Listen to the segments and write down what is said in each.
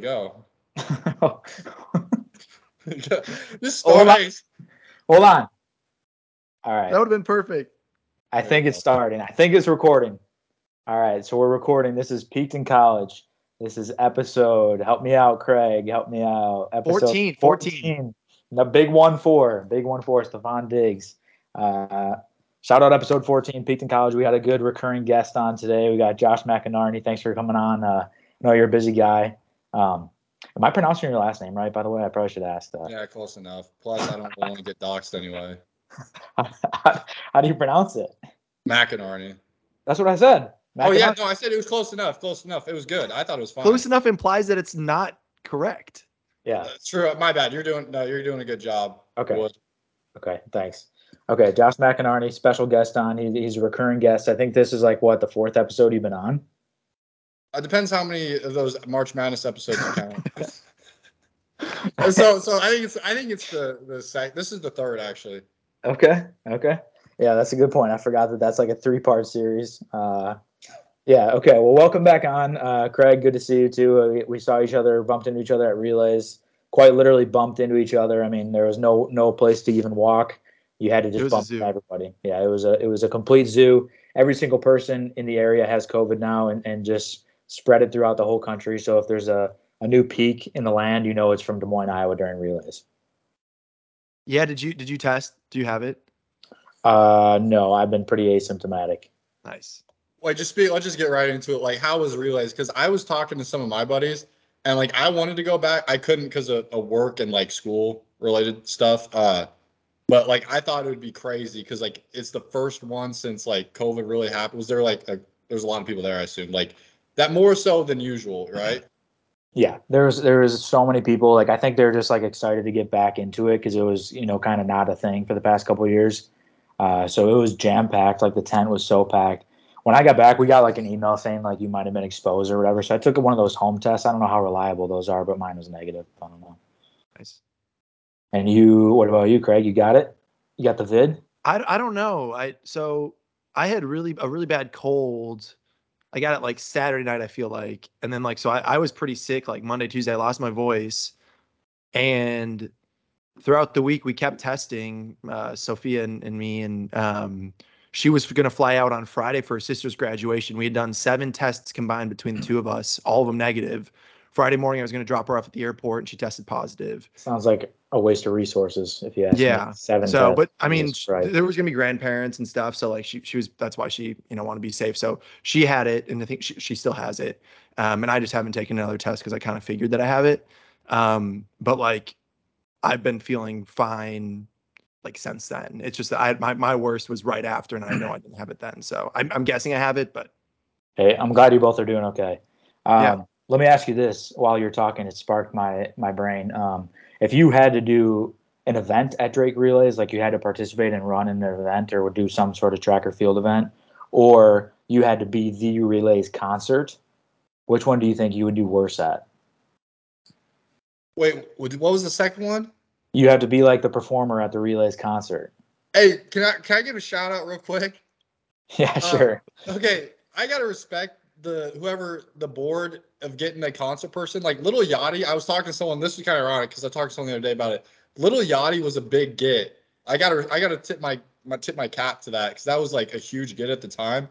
to go. Just Hold start. on. Hold on. All right. That would have been perfect. I think it's starting. I think it's recording. All right, so we're recording. This is Peaked in College. This is episode. Help me out, Craig. Help me out. Episode 14, 14. The big one four. Big one four. Stefon Diggs. Uh, shout out episode fourteen. Peaked in College. We had a good recurring guest on today. We got Josh McInerney. Thanks for coming on. Uh, I know you're a busy guy. Um, am I pronouncing your last name right? By the way, I probably should ask that. Yeah, close enough. Plus, I don't want to get doxxed anyway. How do you pronounce it? McInerney. That's what I said. Oh yeah, no, I said it was close enough. Close enough. It was good. I thought it was fine. Close enough implies that it's not correct. Yeah. Uh, True. My bad. You're doing. No, you're doing a good job. Okay. Wood. Okay, thanks. Okay, Josh McInerney, special guest on. He, he's a recurring guest. I think this is like what the fourth episode you've been on. It depends how many of those March Madness episodes you count. so, so I think it's. I think it's the the sec. This is the third actually. Okay, okay, yeah, that's a good point. I forgot that that's like a three part series. Uh, yeah, okay. Well, welcome back on, uh, Craig. Good to see you too. Uh, we, we saw each other, bumped into each other at relays. Quite literally bumped into each other. I mean, there was no no place to even walk. You had to just bump into everybody. Yeah, it was a it was a complete zoo. Every single person in the area has COVID now, and and just spread it throughout the whole country. So if there's a a new peak in the land, you know it's from Des Moines, Iowa during relays. Yeah, did you did you test? Do you have it? Uh, no, I've been pretty asymptomatic. Nice. Like, just speak. Let's just get right into it. Like, how was relays? Because I was talking to some of my buddies, and like I wanted to go back, I couldn't because of, of work and like school related stuff. Uh, but like I thought it would be crazy because like it's the first one since like COVID really happened. Was there like a, there's a lot of people there? I assume like that more so than usual, right? Yeah, there's there's so many people. Like I think they're just like excited to get back into it because it was you know kind of not a thing for the past couple of years. Uh, so it was jam packed. Like the tent was so packed. When I got back, we got like an email saying like you might have been exposed or whatever. So I took one of those home tests. I don't know how reliable those are, but mine was negative. I don't know. Nice. And you, what about you, Craig? You got it? You got the vid? I, I don't know. I so I had really a really bad cold. I got it like Saturday night, I feel like. And then like so I, I was pretty sick like Monday, Tuesday, I lost my voice. And throughout the week we kept testing, uh, Sophia and, and me, and um she was gonna fly out on Friday for her sister's graduation. We had done seven tests combined between the two of us, all of them negative. Friday morning I was gonna drop her off at the airport and she tested positive. Sounds like a waste of resources if you ask me. Yeah. Seven. So, but I mean, there was gonna be grandparents and stuff. So like she she was that's why she you know want to be safe. So she had it, and I think she, she still has it. Um, and I just haven't taken another test because I kind of figured that I have it. Um, but like I've been feeling fine like since then. It's just that I my my worst was right after, and I know I didn't have it then. So I'm I'm guessing I have it, but Hey, I'm glad you both are doing okay. Um, Yeah. Let me ask you this: while you're talking, it sparked my my brain. Um, if you had to do an event at Drake Relays, like you had to participate and run in an event or would do some sort of track or field event, or you had to be the Relays concert, which one do you think you would do worse at? Wait, what was the second one? You have to be like the performer at the Relays concert. Hey, can I can I give a shout out real quick? Yeah, Uh, sure. Okay, I gotta respect the whoever the board of getting a concert person like Lil Yachty. I was talking to someone. This is kind of ironic because I talked to someone the other day about it. Lil Yachty was a big get. I gotta I gotta tip my my tip my cap to that because that was like a huge get at the time.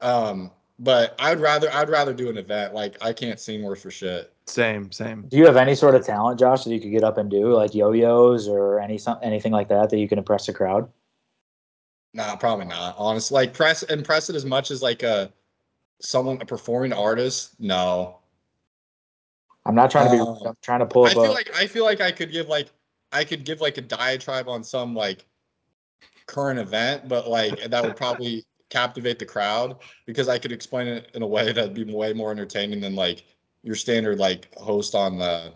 Um, but I'd rather I'd rather do an event. Like I can't sing worth for shit. same same. Do you have any sort of talent, Josh, that you could get up and do, like yo-yos or any some- anything like that that you can impress the crowd? Nah, probably not. Honestly, like press impress it as much as like a someone a performing artist. No, I'm not trying to be. Uh, I'm trying to pull I up. feel a, like I feel like I could give like I could give like a diatribe on some like current event, but like that would probably captivate the crowd because I could explain it in a way that'd be way more entertaining than like your standard like host on the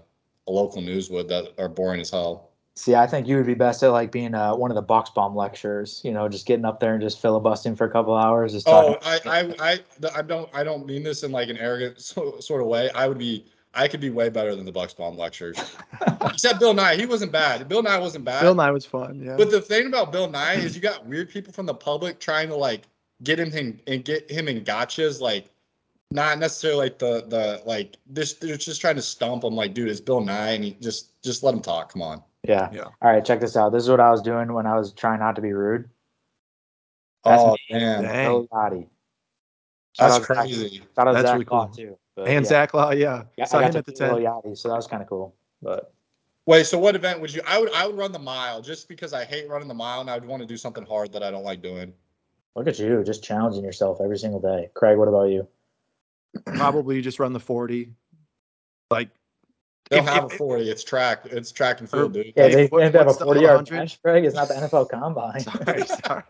a local news would that are boring as hell. See, I think you would be best at like being uh, one of the Bucksbaum lectures. You know, just getting up there and just filibustering for a couple hours. Just Oh, talking. I, I, I, I don't, I don't mean this in like an arrogant so, sort of way. I would be, I could be way better than the Bucksbaum lectures. Except Bill Nye, he wasn't bad. Bill Nye wasn't bad. Bill Nye was fun. Yeah. But the thing about Bill Nye is you got weird people from the public trying to like get him in, and get him in gotchas like not necessarily like the the like this. They're just trying to stump him. Like, dude, it's Bill Nye, and he just just let him talk. Come on. Yeah. Yeah. All right, check this out. This is what I was doing when I was trying not to be rude. That's oh me. man, Dang. Lil Shout that's out Zach- crazy. Shout out That's Zach really Law, cool. too. But, And yeah. Zach Law, yeah. Yeah, Saw I got him to at the meet Lil tent. Yachty, so that was kind of cool. But Wait, so what event would you? I would I would run the mile just because I hate running the mile, and I'd want to do something hard that I don't like doing. look at you, just challenging yourself every single day. Craig, what about you? Probably just run the 40. Like, They If- have if- a forty. It's track. It's track and field, dude. Yeah, Hey, they, what- they have a 40 yard 100? dash, It's not the NFL Combine. sorry, sorry.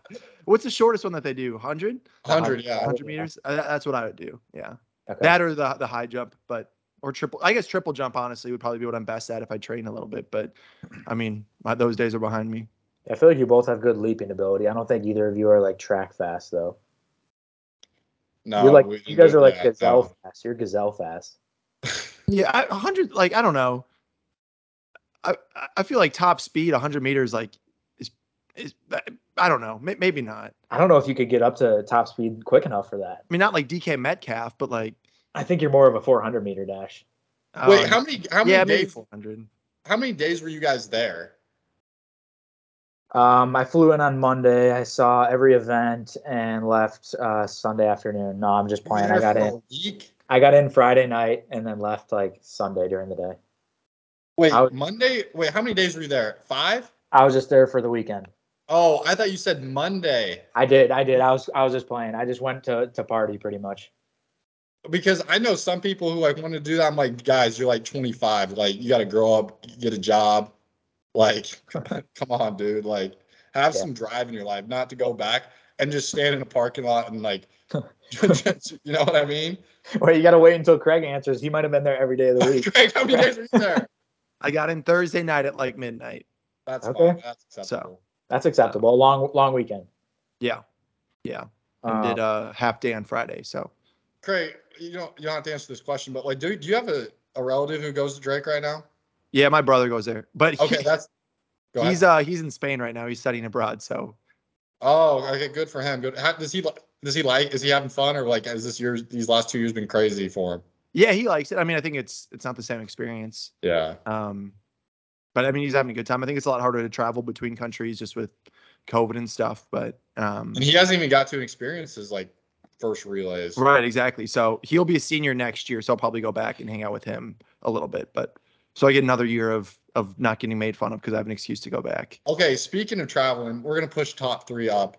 What's the shortest one that they do? 100? Hundred, yeah. 100 meters? Uh, that- that's what I would do. Yeah. Okay. That or the the high jump, but or triple. I guess triple jump honestly would probably be what I'm best at if I train a little bit. But I mean, my, those days are behind me. I feel like you both have good leaping ability. I don't think either of you are like track fast though. No, You're like you guys are like that, gazelle no. fast. You're gazelle fast. Yeah, I- 100. Like I don't know. I I- I feel like top speed 100 meters like is is I don't know. Maybe not. I don't know if you could get up to top speed quick enough for that. I mean, not like DK Metcalf, but like. I think you're more of a 400 meter dash. Wait, um, how many? How many yeah, maybe days? 400. How many days were you guys there? Um, I flew in on Monday. I saw every event and left uh, Sunday afternoon. No, I'm just playing. I got for in. week. I got in Friday night and then left like Sunday during the day. Wait, was- Monday. Wait, how many days were you there? Five. I was just there for the weekend. Oh, I thought you said Monday. I did. I did. I was. I was just playing. I just went to to party pretty much. Because I know some people who like want to do that. I'm like, guys, you're like 25. Like, you got to grow up, get a job. Like, come on, dude. Like, have Yeah. some drive in your life, not to go back and just stand in a parking lot and like, you know what I mean? Wait, you got to wait until Craig answers. He might have been there every day of the week. Craig, how many days were you there? I got in Thursday night at like midnight. That's Okay. fine. That's acceptable. That's acceptable. A long, long weekend. Yeah, yeah, and did a half day on Friday. So Craig, you don't you don't have to answer this question, but like, do, do you have a, a relative who goes to Drake right now? yeah, my brother goes there, but he- Okay, that's. Go ahead. he's uh he's in Spain right now. He's studying abroad. So Oh, okay, good for him. Good. How, does he li- does he like? Is he having fun, or like, is this year these last two years been crazy for him? yeah, he likes it. I mean, I think it's it's not the same experience. Yeah. Um, but I mean, he's having a good time. I think it's a lot harder to travel between countries just with COVID and stuff. But um, And he hasn't even got to experience his like first relays. right, exactly. So he'll be a senior next year. So I'll probably go back and hang out with him a little bit. But so I get another year of of not getting made fun of because I have an excuse to go back. Okay, speaking of traveling, we're gonna push top three up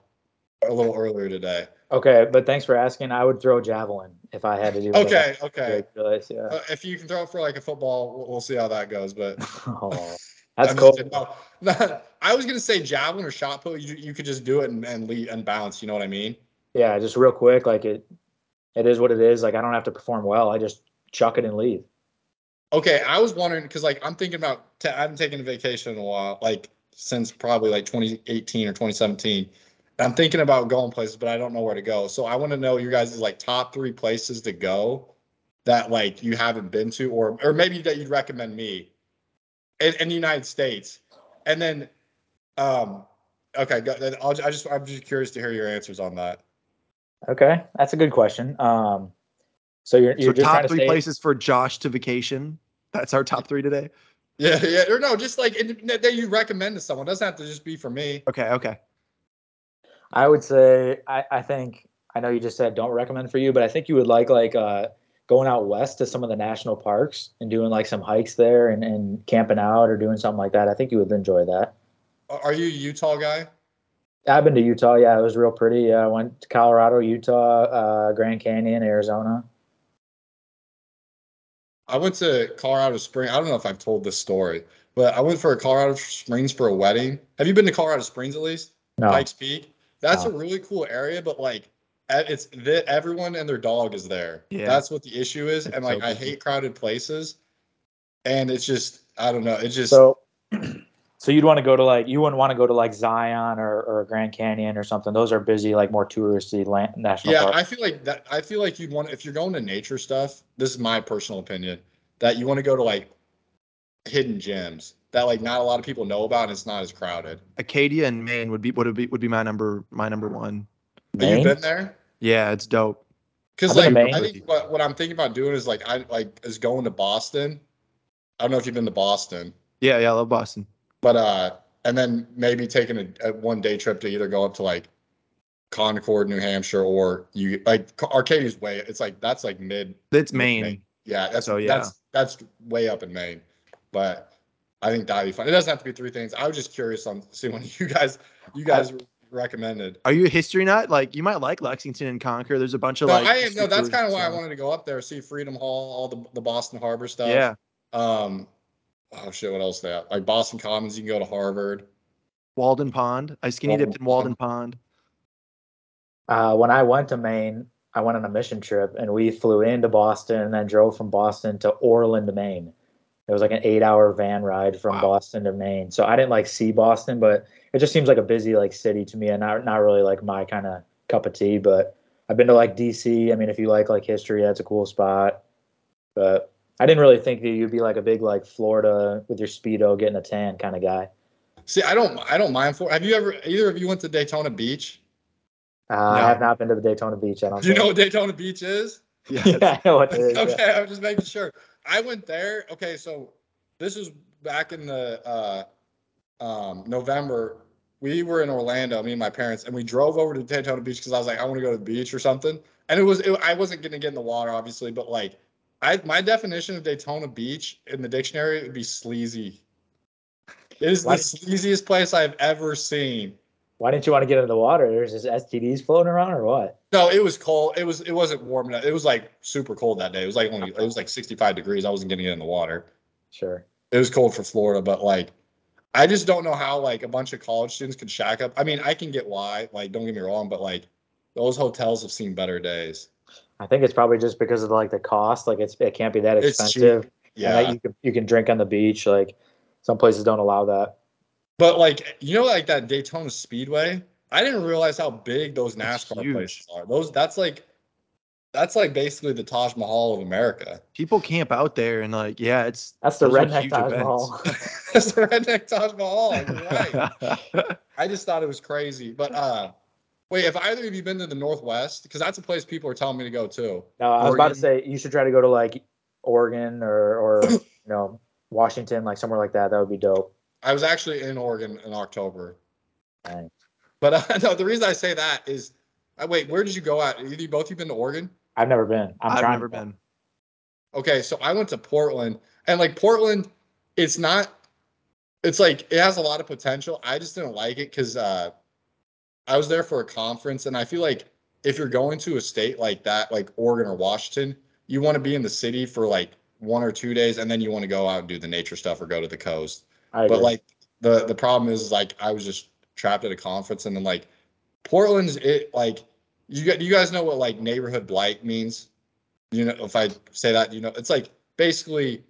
a little earlier today. Okay, but thanks for asking. I would throw javelin if I had to do. it. Okay, okay. Yeah. Uh, if you can throw it for like a football, we'll, we'll see how that goes. But Oh, that's cool. no, I was gonna say javelin or shot put. You, you could just do it and, and lead and bounce. You know what I mean? Yeah, just real quick, like it, it is what it is. Like I don't have to perform well. I just chuck it and leave. Okay, I was wondering because like I'm thinking about ta- I haven't taken a vacation in a while, like since probably like 2018 or 2017. And I'm thinking about going places, but I don't know where to go. So I want to know your guys' like top three places to go that like you haven't been to, or or maybe that you'd recommend me in, in the United States. And then, um, okay, go, then I'll, I just I'm just curious to hear your answers on that. Okay, that's a good question. Um, so you're you're So just trying top to three stay. places for Josh to vacation. That's our top three today. Yeah, yeah, or no, just like that you recommend to someone. It doesn't have to just be for me. Okay, okay. I would say I, I think I know you just said don't recommend for you, but I think you would like like uh, going out west to some of the national parks and doing like some hikes there and, and camping out or doing something like that. I think you would enjoy that. Are you a Utah guy? I've been to Utah. Yeah, it was real pretty. Yeah, I went to Colorado, Utah, uh, Grand Canyon, Arizona. I went to Colorado Springs. I don't know if I've told this story, but I went for a Colorado Springs for a wedding. Have you been to Colorado Springs at least? No, Pikes Peak. That's No. a really cool area, but like it's that everyone and their dog is there. Yeah. That's what the issue is. It's and like so I hate crowded places. And it's just I don't know. It's just so so you'd want to go to like you wouldn't want to go to like Zion or, or Grand Canyon or something. Those are busy, like more touristy land, national yeah, parks. I feel like that I feel like you'd want if you're going to nature stuff, this is my personal opinion, that you want to go to like hidden gems that like not a lot of people know about and it's not as crowded. Acadia and Maine would be would be would be my number my number one. Have you been there? Yeah, it's dope. Because I've like I think what, what I'm thinking about doing is like I like is going to Boston. I don't know if you've been to Boston, Yeah, yeah, I love Boston. but uh, and then maybe taking a, a one day trip to either go up to like Concord, New Hampshire, or you like Arcadia's way. It's like that's like mid. It's Maine. Maine. Yeah, that's So, yeah. that's that's way up in Maine, but I think that'd be fun. It doesn't have to be three things. I was just curious on see when you guys you guys recommended. Are you a history nut? Like you might like Lexington and Concord. There's a bunch of No, like. I am. No, that's kind of why I wanted to go up there, see Freedom Hall, all the the Boston Harbor stuff. Yeah, Um, oh shit, what else they have? Like Boston Commons, you can go to Harvard. Walden Pond. I skinny dipped in Walden Pond. Uh, when I went to Maine, I went on a mission trip and we flew into Boston and then drove from Boston to Orland, Maine. It was like an eight-hour van ride from Wow. Boston to Maine. So I didn't like see Boston, but it just seems like a busy like city to me and not not really like my kind of cup of tea. But I've been to like DC. I mean, if you like like history, that's a cool spot. But I didn't really think that you'd be like a big like Florida with your speedo getting a tan kind of guy. See, I don't, I don't mind for. Have you ever either of you went to Daytona Beach? Uh, I have not been to the Daytona Beach. I don't. Do you know what Daytona Beach is? Yeah. yeah, I know what it is. yeah. okay, I'm just making sure. I went there. Okay, so this is back in the uh, um, November. We were in Orlando, me and my parents, and we drove over to Daytona Beach because I was like, I want to go to the beach or something. And it was, it, I wasn't gonna get in the water, obviously, but like, I my definition of Daytona Beach in the dictionary would be sleazy. It is Why- the sleaziest place I've ever seen. Why didn't you want to get into the water? There's just STDs floating around or what? No, it was cold. It was it wasn't warm enough. It was like super cold that day. It was like only it was like 65 degrees. I wasn't getting in the water. Sure. It was cold for Florida, but like I just don't know how like a bunch of college students could shack up. I mean, I can get why, like don't get me wrong, but like those hotels have seen better days. I think it's probably just because of like the cost. Like it's it can't be that expensive. cheap. And that Yeah. you can you can drink on the beach. Like some places don't allow that. But like you know like that Daytona Speedway, I didn't realize how big those NASCAR places are. Those that's like that's like basically the Taj Mahal of America. People camp out there and like, yeah, it's That's the redneck Taj events. Mahal. That's the redneck Taj Mahal. You're right. I just thought it was crazy. But uh wait, if either of you been to the Northwest? Because that's a place people are telling me to go to. no, I was about to say you should try to go to like Oregon or or you know Washington, like somewhere like that. That would be dope. I was actually in Oregon in October. Dang. But uh, no, the reason I say that is, uh, wait, where did you go at? Either you both you been to Oregon? I've never been. I'm I've never to been. Okay, so I went to Portland, and like Portland, it's not. It's like it has a lot of potential. I just didn't like it because uh, I was there for a conference, and I feel like if you're going to a state like that, like Oregon or Washington, you want to be in the city for like one or two days, and then you want to go out and do the nature stuff or go to the coast. But like the the problem is like I was just trapped at a conference and then like Portland's it like you got you guys know what like neighborhood blight means? You know if I say that you know it's like basically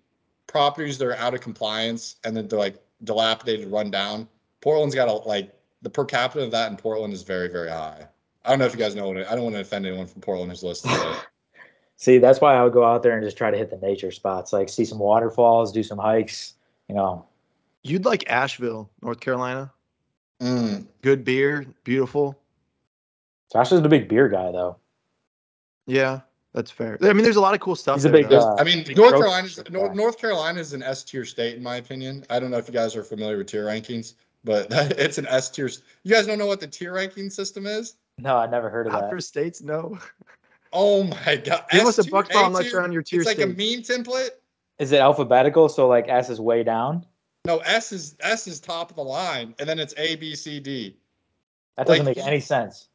properties that are out of compliance and then they're like dilapidated, run down. Portland's got a like the per capita of that in Portland is very very high. I don't know if you guys know what it, I don't want to offend anyone from Portland who's listening. See, that's why I would go out there and just try to hit the nature spots, like see some waterfalls, do some hikes. You know, You'd like Asheville, North Carolina. Mm. Good beer, beautiful. Josh is a big beer guy, though. Yeah, that's fair. I mean, there's a lot of cool stuff. He's a big, though. uh, I mean, big North trophy Carolina's. North, North Carolina is an S tier state in my opinion. I don't know if you guys are familiar with tier rankings, but it's an S tier. You guys don't know what the tier ranking system is? No, I never heard of Not that. for states, no. Oh my god! Give us a S-tier, buck bomb A-tier, lecture on your tier It's like a states. meme template. Is it alphabetical? So like S is way down. No, S is S is top of the line, and then it's A, B, C, D. That doesn't Like- make any sense.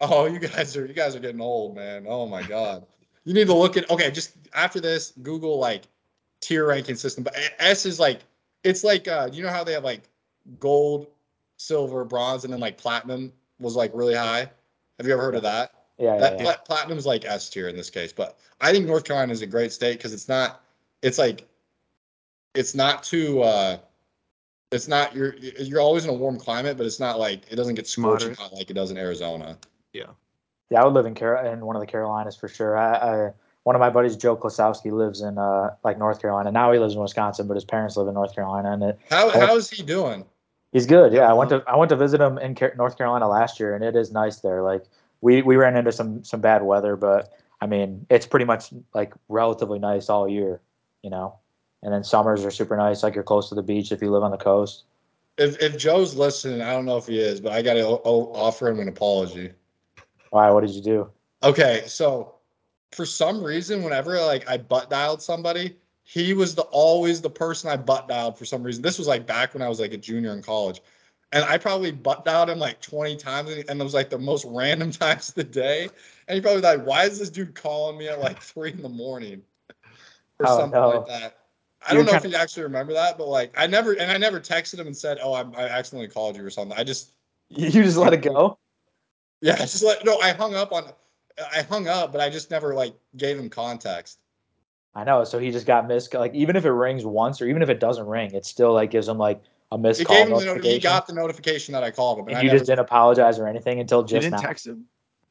Oh, you guys are you guys are getting old, man. Oh my god. You need to look at okay, just after this, Google like tier ranking system. But S is like it's like uh you know how they have like gold, silver, bronze, and then like platinum was like really high. Have you ever heard of that? Yeah, yeah, That yeah. pla- platinum's like S tier in this case, but I think North Carolina is a great state because it's not. It's like, it's not too. uh It's not you're you're always in a warm climate, but it's not like it doesn't get scorching hot like it does in Arizona. Yeah, Yeah, I would live in Car- in one of the Carolinas for sure. I, I one of my buddies, Joe Klosowski, lives in uh like North Carolina. Now he lives in Wisconsin, but his parents live in North Carolina, and it, How how is he doing? he's good. Yeah, I went to I went to visit him in Car- North Carolina last year, and it is nice there. Like we we ran into some some bad weather, but I mean, it's pretty much like relatively nice all year, you know. And then summers are super nice, like you're close to the beach if you live on the coast. If if Joe's listening, I don't know if he is, but I got to offer him an apology. Why? What did you do? Okay, so for some reason, whenever like I butt dialed somebody, he was the always the person I butt dialed for some reason. This was like back when I was like a junior in college. And I probably butt dialed him like 20 times and it was like the most random times of the day. And he probably like, why is this dude calling me at like three in the morning? Or Oh, something no. like that. I don't know if kinda- he actually remember that, but like I never and I never texted him and said, Oh, I, I accidentally called you or something. I just You just let it go? yeah, I just let no, I hung up on I hung up, but I just never like gave him context. I know. So he just got missed. Like even if it rings once, or even if it doesn't ring, it still like gives him like a missed It call gave him the noti- notification. he got the notification that I called him, and, and I you never, just didn't apologize or anything until You just didn't now. text him?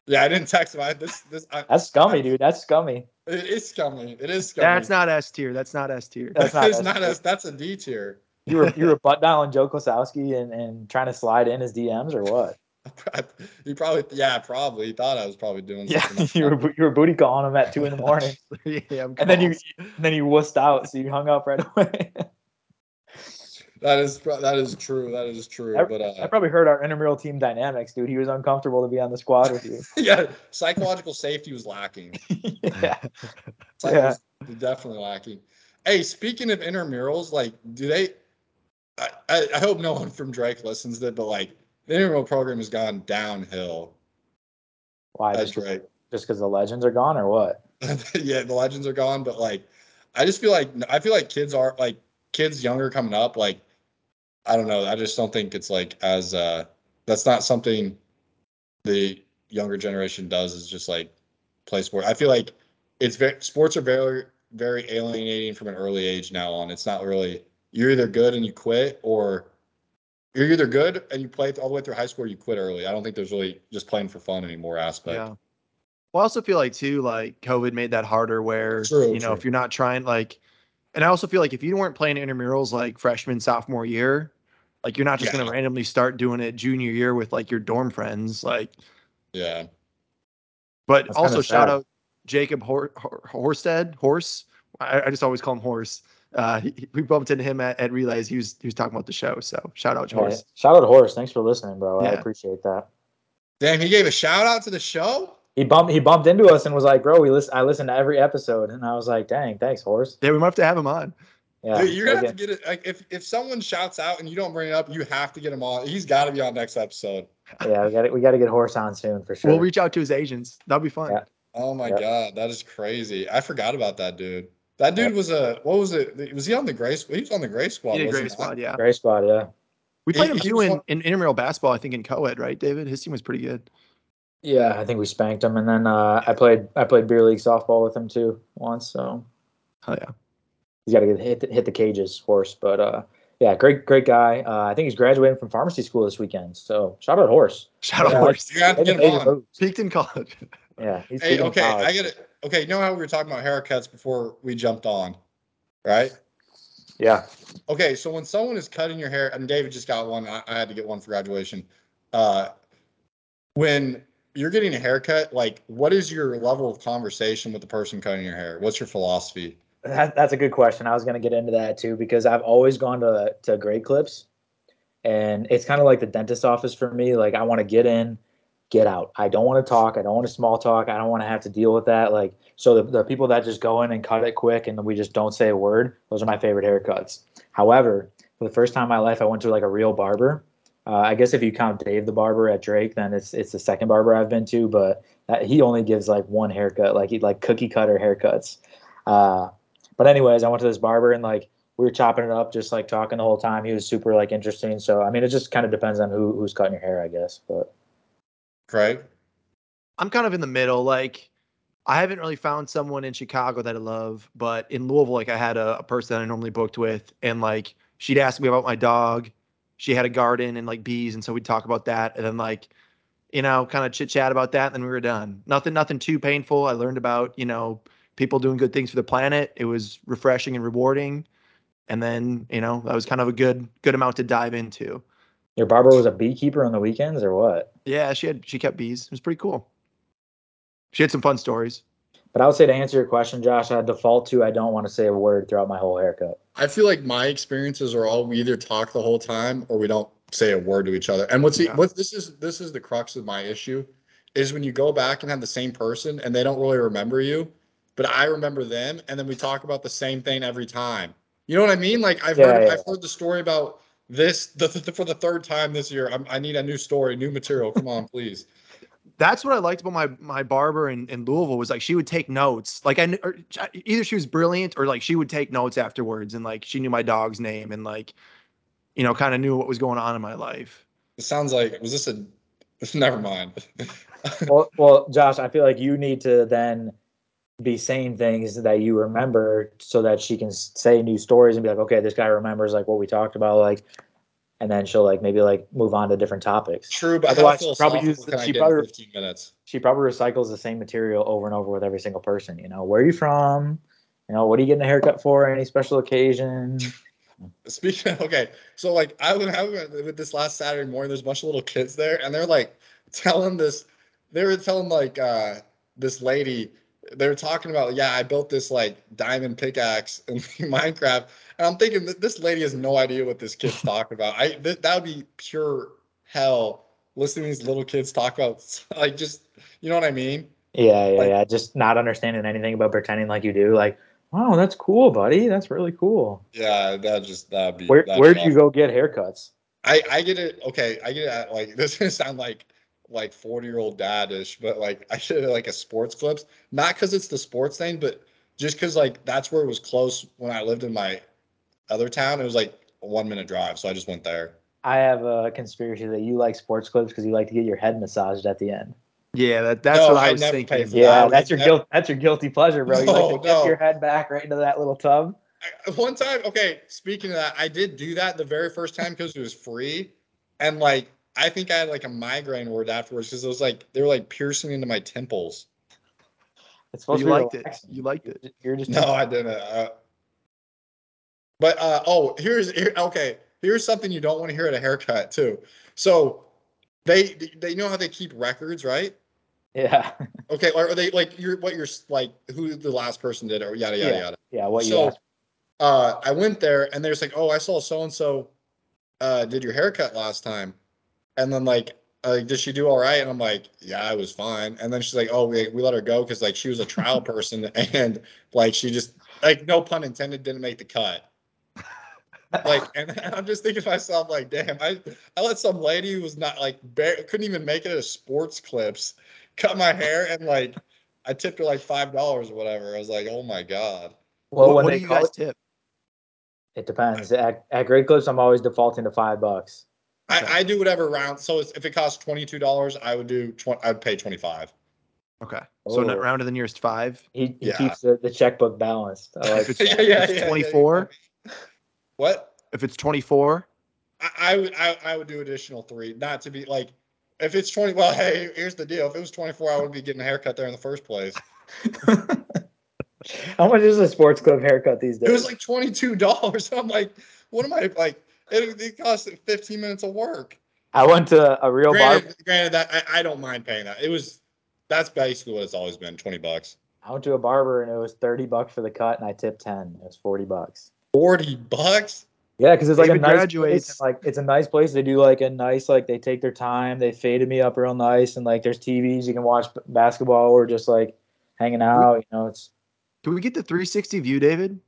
Yeah, I didn't text him. I this this I, That's scummy, dude. That's scummy. it is scummy. It is scummy. That's not S tier. That's not S tier. That's not That is S not tier. that's a D tier. You were you were butt dialing Joe Klosowski and, and trying to slide in his DMs or what? you probably yeah probably he thought I was probably doing Yeah, something. you that. were you were booty calling him at two in the morning, yeah, I'm and then you and then you wussed out, so you hung up right away. That is that is true. That is true. I, But I uh, probably heard our intramural team dynamics, dude. He was uncomfortable to be on the squad with you. yeah, psychological safety was lacking. yeah. Yeah. definitely lacking. Hey, speaking of intramurals, like, do they? I, I, I hope no one from Drake listens to it, but like, the intramural program has gone downhill. Why? That's Just right. just because the legends are gone, or what? yeah, the legends are gone, but like, I just feel like I feel like kids are like kids younger coming up. Like, I don't know. I just don't think it's like as uh that's not something the younger generation does. Is just like play sport. I feel like it's very sports are very very alienating from an early age now on. It's not really you're either good and you quit or you're either good and you play all the way through high school or you quit early. I don't think there's really just playing for fun anymore aspect. Yeah. Well, I also feel like too, like COVID made that harder where True, you know, true. if you're not trying like and I also feel like if you weren't playing intramurals like freshman, sophomore year, like you're not just Yeah. gonna randomly start doing it junior year with like your dorm friends. Like Yeah. but That's also shout out Jacob Hor- Hor- Horsted, Horse. I, I just always call him Horse. Uh, he, he- we bumped into him at, at relays. He was he was talking about the show. So shout out Yeah, Horse. shout out to Horace. Thanks for listening, bro. I appreciate that. Damn, he gave a shout out to the show. He bumped he bumped into us and was like, "Bro, we listen. I listened to every episode." And I was like, "Dang, thanks, Horse." Yeah, we might have to have him on. Yeah, Dude, you're gonna we'll have to get it. Like, if if someone shouts out and you don't bring it up, you have to get him on. He's got to be on next episode. yeah, we got we got to get Horse on soon for sure. We'll reach out to his agents. That'll be fun. Yeah. Oh my Yep. god, that is crazy. I forgot about that dude. That dude Yep. was a what was it? Was he on the gray? He was on the gray squad. He did a wasn't great he? squad, yeah. Great squad, yeah. We He- played him too in, one- in intramural basketball, I think in co-ed, right, David? His team was pretty good. Yeah, I think we spanked him, and then uh, I played I played beer league softball with him too once. So Oh yeah. He's got to get hit the, hit the cages, Horse. But uh, yeah, great great guy. Uh, I think he's graduating from pharmacy school this weekend. So shout out Horse. Shout out Yeah, Horse. You're gonna have to Making get him on. Peaked in college. Yeah, he's Hey, okay, college. I get it. Okay, you know how we were talking about haircuts before we jumped on, right? Yeah, Okay, so when someone is cutting your hair, and David just got one, I, I had to get one for graduation. Uh, when you're getting a haircut, like, what is your level of conversation with the person cutting your hair? What's your philosophy? That, that's a good question. I was going to get into that too because I've always gone to to Great Clips, and it's kind of like the dentist office for me. Like I want to get in, get out. I don't want to talk. I don't want to small talk. I don't want to have to deal with that. Like so, the, the people that just go in and cut it quick and we just don't say a word. Those are my favorite haircuts. However, for the first time in my life, I went to like a real barber. Uh, I guess if you count Dave the barber at Drake, then it's it's the second barber I've been to. But that, he only gives like one haircut, like he like cookie cutter haircuts. Uh, but anyways, I went to this barber and like we were chopping it up, just like talking the whole time. He was super like interesting. So I mean, it just kind of depends on who who's cutting your hair, I guess. But Craig? I'm kind of in the middle. Like, I haven't really found someone in Chicago that I love, but in Louisville, like I had a, a person that I normally booked with, and like she'd ask me about my dog. She had a garden and like bees, and so we'd talk about that, and then like, you know, kind of chit chat about that, and then we were done. Nothing, nothing too painful. I learned about you know people doing good things for the planet. It was refreshing and rewarding, and then you know that was kind of a good good amount to dive into. your barber was a beekeeper on the weekends or what? Yeah, she had she kept bees. It was pretty cool. She had some fun stories. But I would say to answer your question, Josh, I default to I don't want to say a word throughout my whole haircut. I feel like my experiences are all we either talk the whole time or we don't say a word to each other. And what's the, Yeah. what this is this is the crux of my issue is when you go back and have the same person and they don't really remember you, but I remember them and then we talk about the same thing every time. You know what I mean? Like I've Yeah, heard yeah. I've heard the story about this the, the, for the third time this year. I'm, I need a new story, new material. Come on, please. That's what I liked about my my barber in, in Louisville was like she would take notes. Like I or, er, either she was brilliant or like she would take notes afterwards and like she knew my dog's name and like you know kind of knew what was going on in my life. It sounds like was this a never mind. well, well, Josh, I feel like you need to then be saying things that you remember so that she can say new stories and be like, okay, this guy remembers like what we talked about, like, and then she'll like maybe like move on to different topics. True, but Otherwise, she probably I she probably- 15 minutes? She probably recycles the same material over and over with every single person. You know, where are you from? You know, what are you getting a haircut for? Any special occasion? Speaking of, okay, so like I I went with this last Saturday morning. There's a bunch of little kids there, and they're like telling this. They were telling like uh this lady. They were talking about, yeah, I built this like diamond pickaxe in Minecraft, and I'm thinking that this lady has no idea what this kid's talking about. I th- that would be pure hell listening to these little kids talk about like just you know what I mean. Yeah, yeah, Like- yeah. Just not understanding anything about pretending like you do. Like, wow, that's cool, buddy. That's really cool. Yeah, that just that'd be. Where do you go get haircuts? I I get it. Okay, I get it. At, like this is gonna sound like like forty year old dadish, but like I should it at, like a sports clips, not because it's the sports thing, but just because like that's where it was close when I lived in my other town. It was like a one minute drive, so I just went there. I have a conspiracy that you like sports clips because you like to get your head massaged at the end. Yeah, that that's No, what I I was never thinking. for Yeah, that. that's your That- guilt. That's your guilty pleasure, bro. You like No, to dip no. your head back right into that little tub. I, one time, okay, speaking of that, I did do that the very first time because it was free, and like I think I had like a migraine word afterwards because it was like they were like piercing into my temples. It's supposed You to be liked it. You liked it. You're just No, I didn't. Uh, but uh, oh, here's here, okay. Here's something you don't want to hear at a haircut too. So they they know how they keep records, right? yeah, Okay, or are they like you're what you're like who the last person did or yada yada Yeah. yada. yeah. What you So asked. uh, I went there and they're like, oh, I saw so and so uh did your haircut last time, and then like. Uh, did she do all right? And I'm like, yeah, I was fine. And then she's like, oh, we, we let her go because like she was a trial person and like she just like no pun intended didn't make the cut. like and i'm just thinking to myself like damn i i let some lady who was not like bar- couldn't even make it at sports clips cut my hair and like i tipped her like five dollars or whatever i was like oh my god Well, what when what they do you guys it, tip? it depends. At, at Great Clips, I'm always defaulting to five bucks. Okay. I, I do whatever round so if it costs $22 i would do 20 i'd pay 25 Okay, so Oh. round to the nearest five. He, he Yeah. keeps the, the checkbook balanced. I like If that. it's- It's 24? what If it's twenty four, I, I would I, I would do additional three not to be like if it's 20 well hey here's the deal if it was 24 i would be getting a haircut there in the first place How much is a sports club haircut these days? It was like twenty two dollars. I'm like, what am I like? It, it cost fifteen minutes of work. I went to a real bar. Granted, granted that I, I don't mind paying that. It was that's basically what it's always been twenty bucks. I went to a barber and it was thirty bucks for the cut, and I tipped ten. It was forty bucks. Forty bucks. Yeah, because it's like David a nice graduates. place. Like it's a nice place. They do like a nice like they take their time. They faded me up real nice, and like there's TVs you can watch basketball or just like hanging out. You know, it's Can we get the three sixty view, David?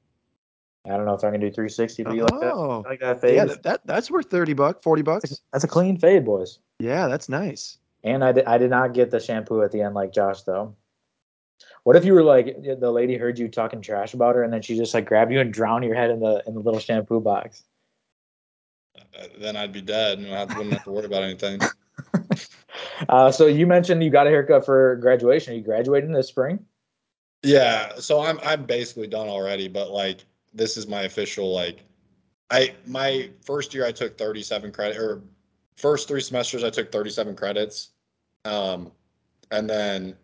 I don't know if I can do 360. Do you like that? Oh, like that fade? yeah, that, that that's worth thirty bucks, forty bucks. that's a clean fade, boys. Yeah, that's nice. And I did, I did not get the shampoo at the end like Josh though. What if you were like the lady heard you talking trash about her and then she just like grabbed you and drowned your head in the in the little shampoo box? Uh, then I'd be dead and I wouldn't have to worry about anything. Uh, so you mentioned you got a haircut for graduation. Are you graduating this spring? Yeah, so I'm I'm basically done already, but like this is my official like I my first year I took 37 credit or first three semesters I took 37 credits. Um and then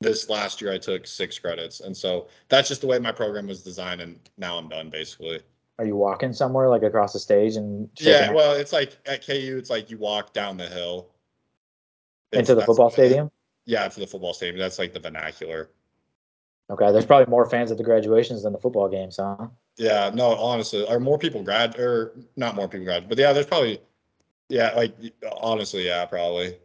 this last year I took 6 credits. And so that's just the way my program was designed and now I'm done basically. Are you walking somewhere like across the stage and Yeah, well, it's like at KU it's like you walk down the hill It's- into the football stadium? Yeah, to the football stadium. That's like the vernacular. Okay, there's probably more fans at the graduations than the football games, huh? Yeah, no, honestly, are more people grad or not more people grad, but yeah, there's probably yeah, like honestly, yeah, probably.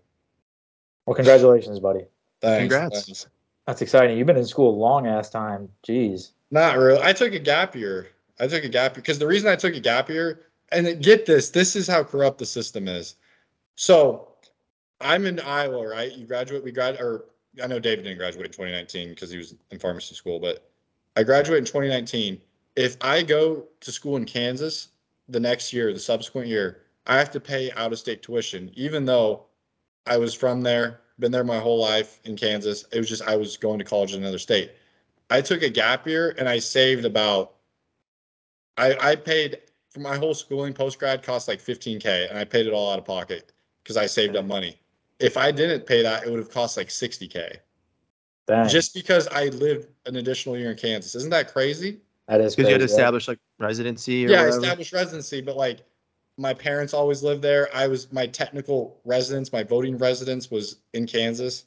Well, congratulations, buddy. Thanks. Congrats. thanks. That's exciting. You've been in school a long ass time. Jeez. Not really. I took a gap year. I took a gap year because the reason I took a gap year, and get this, this is how corrupt the system is. So I'm in Iowa, right? You graduate, we grad, or I know David didn't graduate in 2019 because he was in pharmacy school, but I graduated in 2019. If I go to school in Kansas the next year, the subsequent year, I have to pay out of state tuition, even though I was from there, been there my whole life in Kansas. It was just I was going to college in another state. I took a gap year and I saved about I I paid for my whole schooling post grad cost like 15k and I paid it all out of pocket because I saved up money. If I didn't pay that, it would have cost like 60k Dang. just because I lived an additional year in Kansas. Isn't that crazy? that is Because you had to crazy. establish like residency or Yeah, whatever. established residency, but like my parents always lived there. I was my technical residence, my voting residence was in Kansas.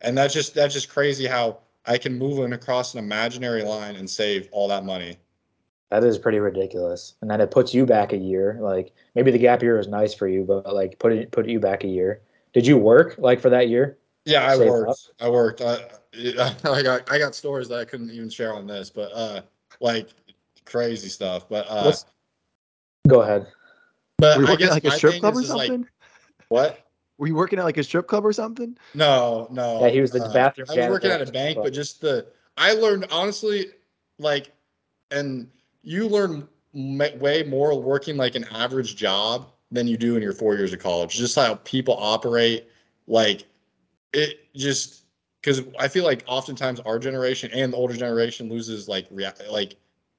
And that's just that's just crazy how I can move in across an imaginary line and save all that money. That is pretty ridiculous. And then it puts you back a year. Like maybe the gap year was nice for you, but like put it put you back a year. Did you work like for that year? Yeah, I Save worked. up. I worked. I, I got I got stories that I couldn't even share on this, but uh like crazy stuff. But uh What's go ahead. but Were you I working guess at like a strip club or is like something? what? Were you working at like a strip club or something? No, no. Yeah, he was the uh, bathroom I was working at a bank, club. but just the I learned honestly, like, and you learn m- way more working like an average job than you do in your four years of college. Just how people operate, like it just because I feel like oftentimes our generation and the older generation loses like rea- like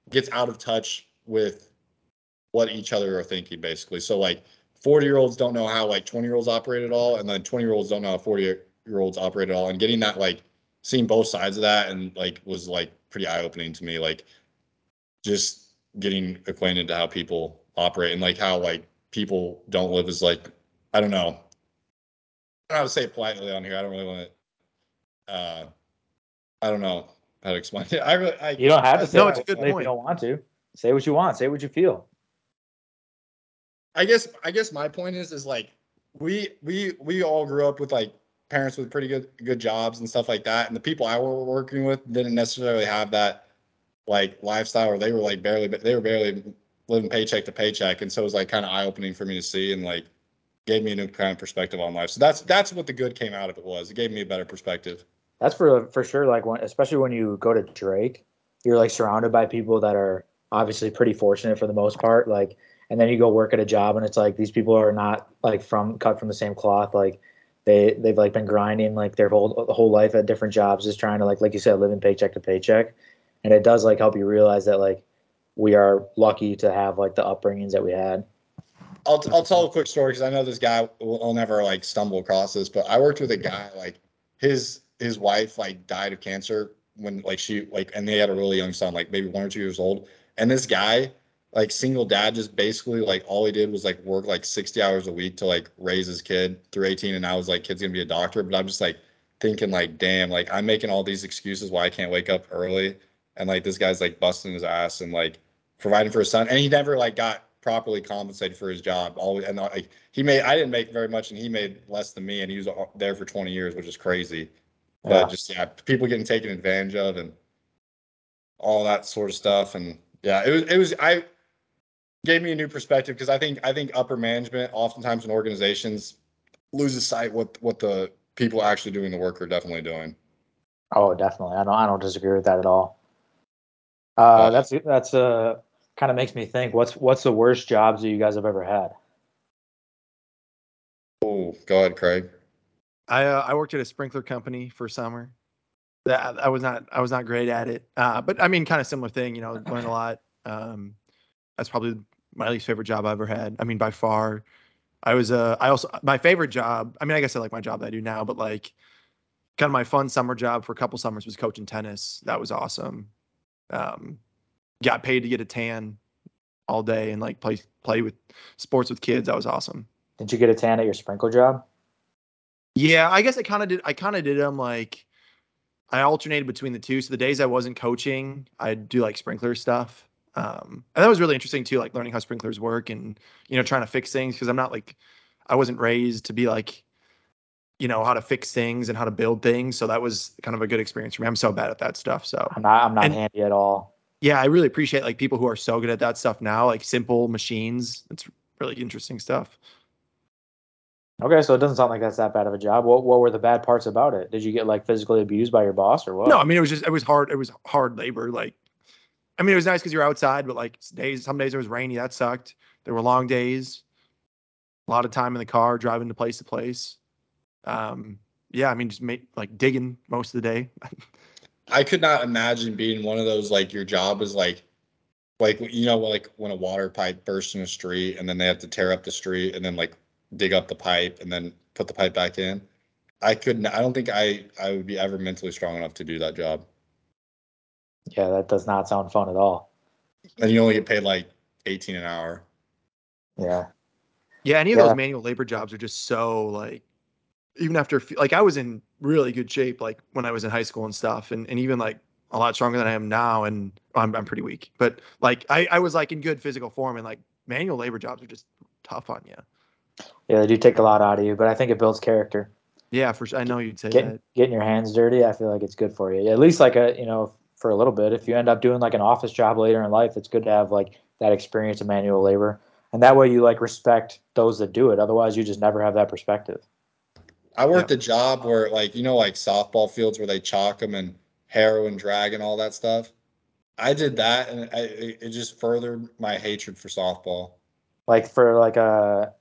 gets out of touch with what each other are thinking basically. So like 40 year olds don't know how like 20 year olds operate at all, and then 20 year olds don't know how 40 year olds operate at all. And getting that like seeing both sides of that and like was like pretty eye opening to me. Like just getting acquainted to how people operate and like how like people don't live as like I don't know. I don't know how to say it politely on here. I don't really want to. Uh, I don't know how to explain it. I really. I, You don't have to say No, it it's a good if you don't want to. Say what you want. Say what you feel. I guess I guess my point is is like we we we all grew up with like parents with pretty good good jobs and stuff like that, and the people I were working with didn't necessarily have that like lifestyle, or they were like barely but they were barely living paycheck to paycheck, and so it was like kind of eye opening for me to see and like gave me a new kind of perspective on life. So that's that's what the good came out of it was. It gave me a better perspective. That's for for sure. Like when, especially when you go to Drake, you're like surrounded by people that are obviously pretty fortunate for the most part. Like, and then you go work at a job, and it's like these people are not like from cut from the same cloth. Like, they they've like been grinding like their whole whole life at different jobs, just trying to like like you said, living paycheck to paycheck. And it does like help you realize that like we are lucky to have like the upbringings that we had. I'll I'll tell a quick story because I know this guy will, will never like stumble across this, but I worked with a guy like his his wife like died of cancer when like she like and they had a really young son like maybe one or two years old and this guy like single dad just basically like all he did was like work like 60 hours a week to like raise his kid through 18 and i was like kid's gonna be a doctor but i'm just like thinking like damn like i'm making all these excuses why i can't wake up early and like this guy's like busting his ass and like providing for his son and he never like got properly compensated for his job always and like he made i didn't make very much and he made less than me and he was uh, there for 20 years which is crazy Yeah. but just yeah people getting taken advantage of and all that sort of stuff and yeah it was it was i gave me a new perspective because i think i think upper management oftentimes in organizations loses sight what what the people actually doing the work are definitely doing Oh, definitely. I don't I don't disagree with that at all. Uh, Uh, that's that's uh kind of makes me think. What's what's the worst jobs that you guys have ever had? oh go ahead craig I uh, I worked at a sprinkler company for summer. That I was not I was not great at it, uh, but I mean, kind of similar thing. You know, learned a lot. Um, that's probably my least favorite job I ever had. I mean, by far. I was uh I also my favorite job. I mean, I guess I like my job that I do now, but like kind of my fun summer job for a couple summers was coaching tennis. That was awesome. Um, got paid to get a tan all day and like play play with sports with kids. That was awesome. Did you get a tan at your sprinkler job? Yeah, I guess I kind of did. I kind of did them like I alternated between the two. So the days I wasn't coaching, I'd do like sprinkler stuff. Um, and that was really interesting too, like learning how sprinklers work and you know trying to fix things because I'm not like I wasn't raised to be like you know how to fix things and how to build things. So that was kind of a good experience for me. I'm so bad at that stuff. So I'm not I'm not And- handy at all. Yeah, I really appreciate like people who are so good at that stuff now, like simple machines. It's really interesting stuff. Okay, so it doesn't sound like that's that bad of a job. What what were the bad parts about it? Did you get like physically abused by your boss or what? No, I mean it was just it was hard. It was hard labor. Like, I mean it was nice because you're outside, but like days, some days it was rainy. That sucked. There were long days, a lot of time in the car driving to place to place. Um, yeah, I mean just make like digging most of the day. I could not imagine being one of those like your job is like like you know like when a water pipe bursts in a street and then they have to tear up the street and then like dig up the pipe and then put the pipe back in. I couldn't I don't think I I would be ever mentally strong enough to do that job. Yeah, that does not sound fun at all. And you only get paid like 18 an hour. Yeah. Yeah, any of Yeah. those manual labor jobs are just so like even after like I was in really good shape like when I was in high school and stuff and, and even like a lot stronger than I am now and I'm I'm pretty weak. But like I, I was like in good physical form and like manual labor jobs are just tough on you. Yeah, they do take a lot out of you, but I think it builds character. Yeah, for sure. I know you'd say Getting that. getting your hands dirty, I feel like it's good for you. At least like a you know for a little bit. If you end up doing like an office job later in life, it's good to have like that experience of manual labor, and that way you like respect those that do it. Otherwise, you just never have that perspective. I worked a job where like you know like softball fields where they chalk them and harrow and drag and all that stuff. I did that and I, it just furthered my hatred for softball. Like for like a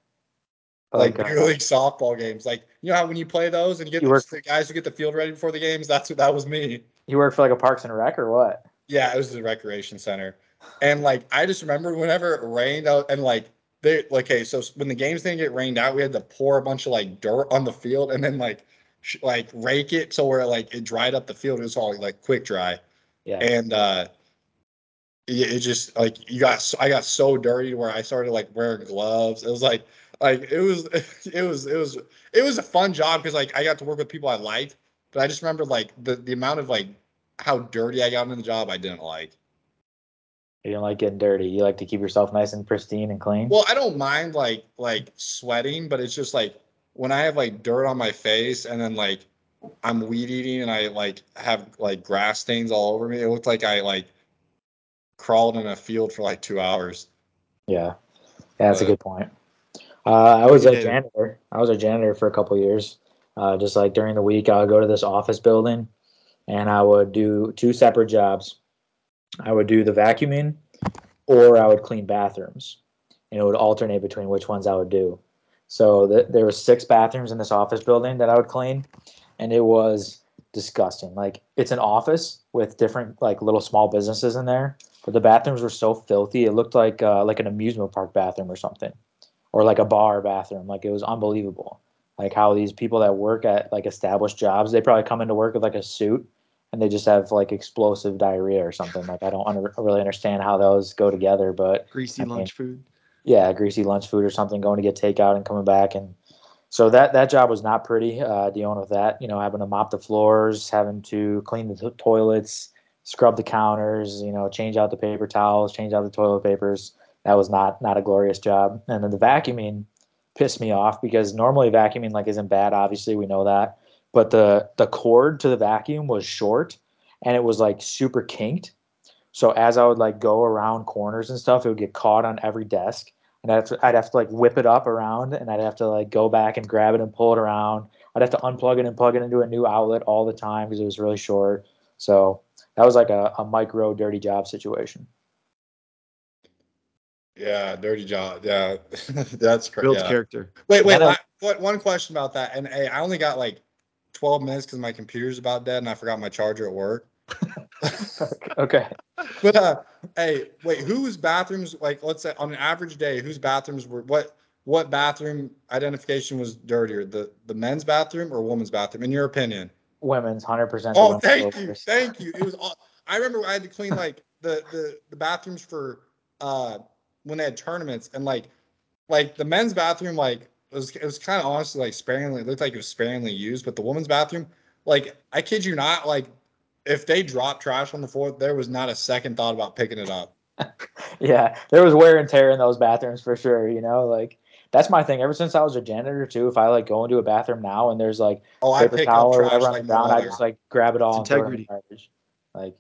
Like, like, uh, big a, league softball games. Like you know how when you play those and you get You the, work- the guys who get the field ready before the games, that's what that was me. you worked for like a Parks and Rec or what? Yeah, it was the recreation center. And like I just remember whenever it rained out and like they like hey, so when the games didn't get rained out, we had to pour a bunch of like dirt on the field and then like sh- like rake it so where like it dried up the field. It was all like quick dry. Yeah. And uh it, it just like you got so, I got so dirty where I started like wearing gloves. It was like like it was it was it was it was a fun job because like I got to work with people I liked, but I just remember like the the amount of like how dirty I got in the job I didn't like. You don't like getting dirty. You like to keep yourself nice and pristine and clean. Well, I don't mind like like sweating, but it's just like when I have like dirt on my face and then like I'm weed eating and I like have like grass stains all over me. It looked like I like crawled in a field for like two hours. Yeah, yeah, that's a good point. Uh, I was a janitor. I was a janitor for a couple years. Uh, just like during the week, I would go to this office building, and I would do two separate jobs. I would do the vacuuming, or I would clean bathrooms, and it would alternate between which ones I would do. So th- there were six bathrooms in this office building that I would clean, and it was disgusting. Like it's an office with different like little small businesses in there, but the bathrooms were so filthy. It looked like uh, like an amusement park bathroom or something, or like a bar bathroom. Like it was unbelievable. Like how these people that work at like established jobs, they probably come into work with like a suit and they just have like explosive diarrhea or something. Like I don't under, really understand how those go together, but Greasy I mean, lunch food. yeah, greasy lunch food or something, going to get takeout and coming back. And so that that job was not pretty. Uh, dealing with that, you know, having to mop the floors, having to clean the to- toilets, scrub the counters, you know, change out the paper towels, change out the toilet papers. That was not not a glorious job. And then the vacuuming pissed me off because normally vacuuming like isn't bad. Obviously, we know that, but the the cord to the vacuum was short, and it was like super kinked. So as I would like go around corners and stuff, it would get caught on every desk and I'd have, to, I'd have to like whip it up around and I'd have to like go back and grab it and pull it around. I'd have to unplug it and plug it into a new outlet all the time because it was really short. So that was like a, a micro dirty job situation. Yeah, dirty job. Yeah, that's crazy. Builds Yeah. character. Wait, wait. I- what one question about that? And hey, I only got like 12 minutes because my computer's about dead and I forgot my charger at work. Okay. But uh, hey, wait, whose bathrooms? Like, let's say on an average day, whose bathrooms were what? What bathroom identification was dirtier, the the men's bathroom or woman's bathroom? In your opinion? Women's 100%. Oh, thank you, overs. thank you. It was. All, I remember I had to clean like the the the bathrooms for uh when they had tournaments and like like the men's bathroom like it was it was kind of honestly like sparingly it looked like it was sparingly used, but the women's bathroom like I kid you not like if they dropped trash on the floor, there was not a second thought about picking it up. yeah, there was wear and tear in those bathrooms for sure. You know, like that's my thing. Ever since I was a janitor too, if I like go into a bathroom now and there's like Oh, I paper pick towel up or trash whatever on like the ground, I just like grab it all It's and throw it in the integrity. Like,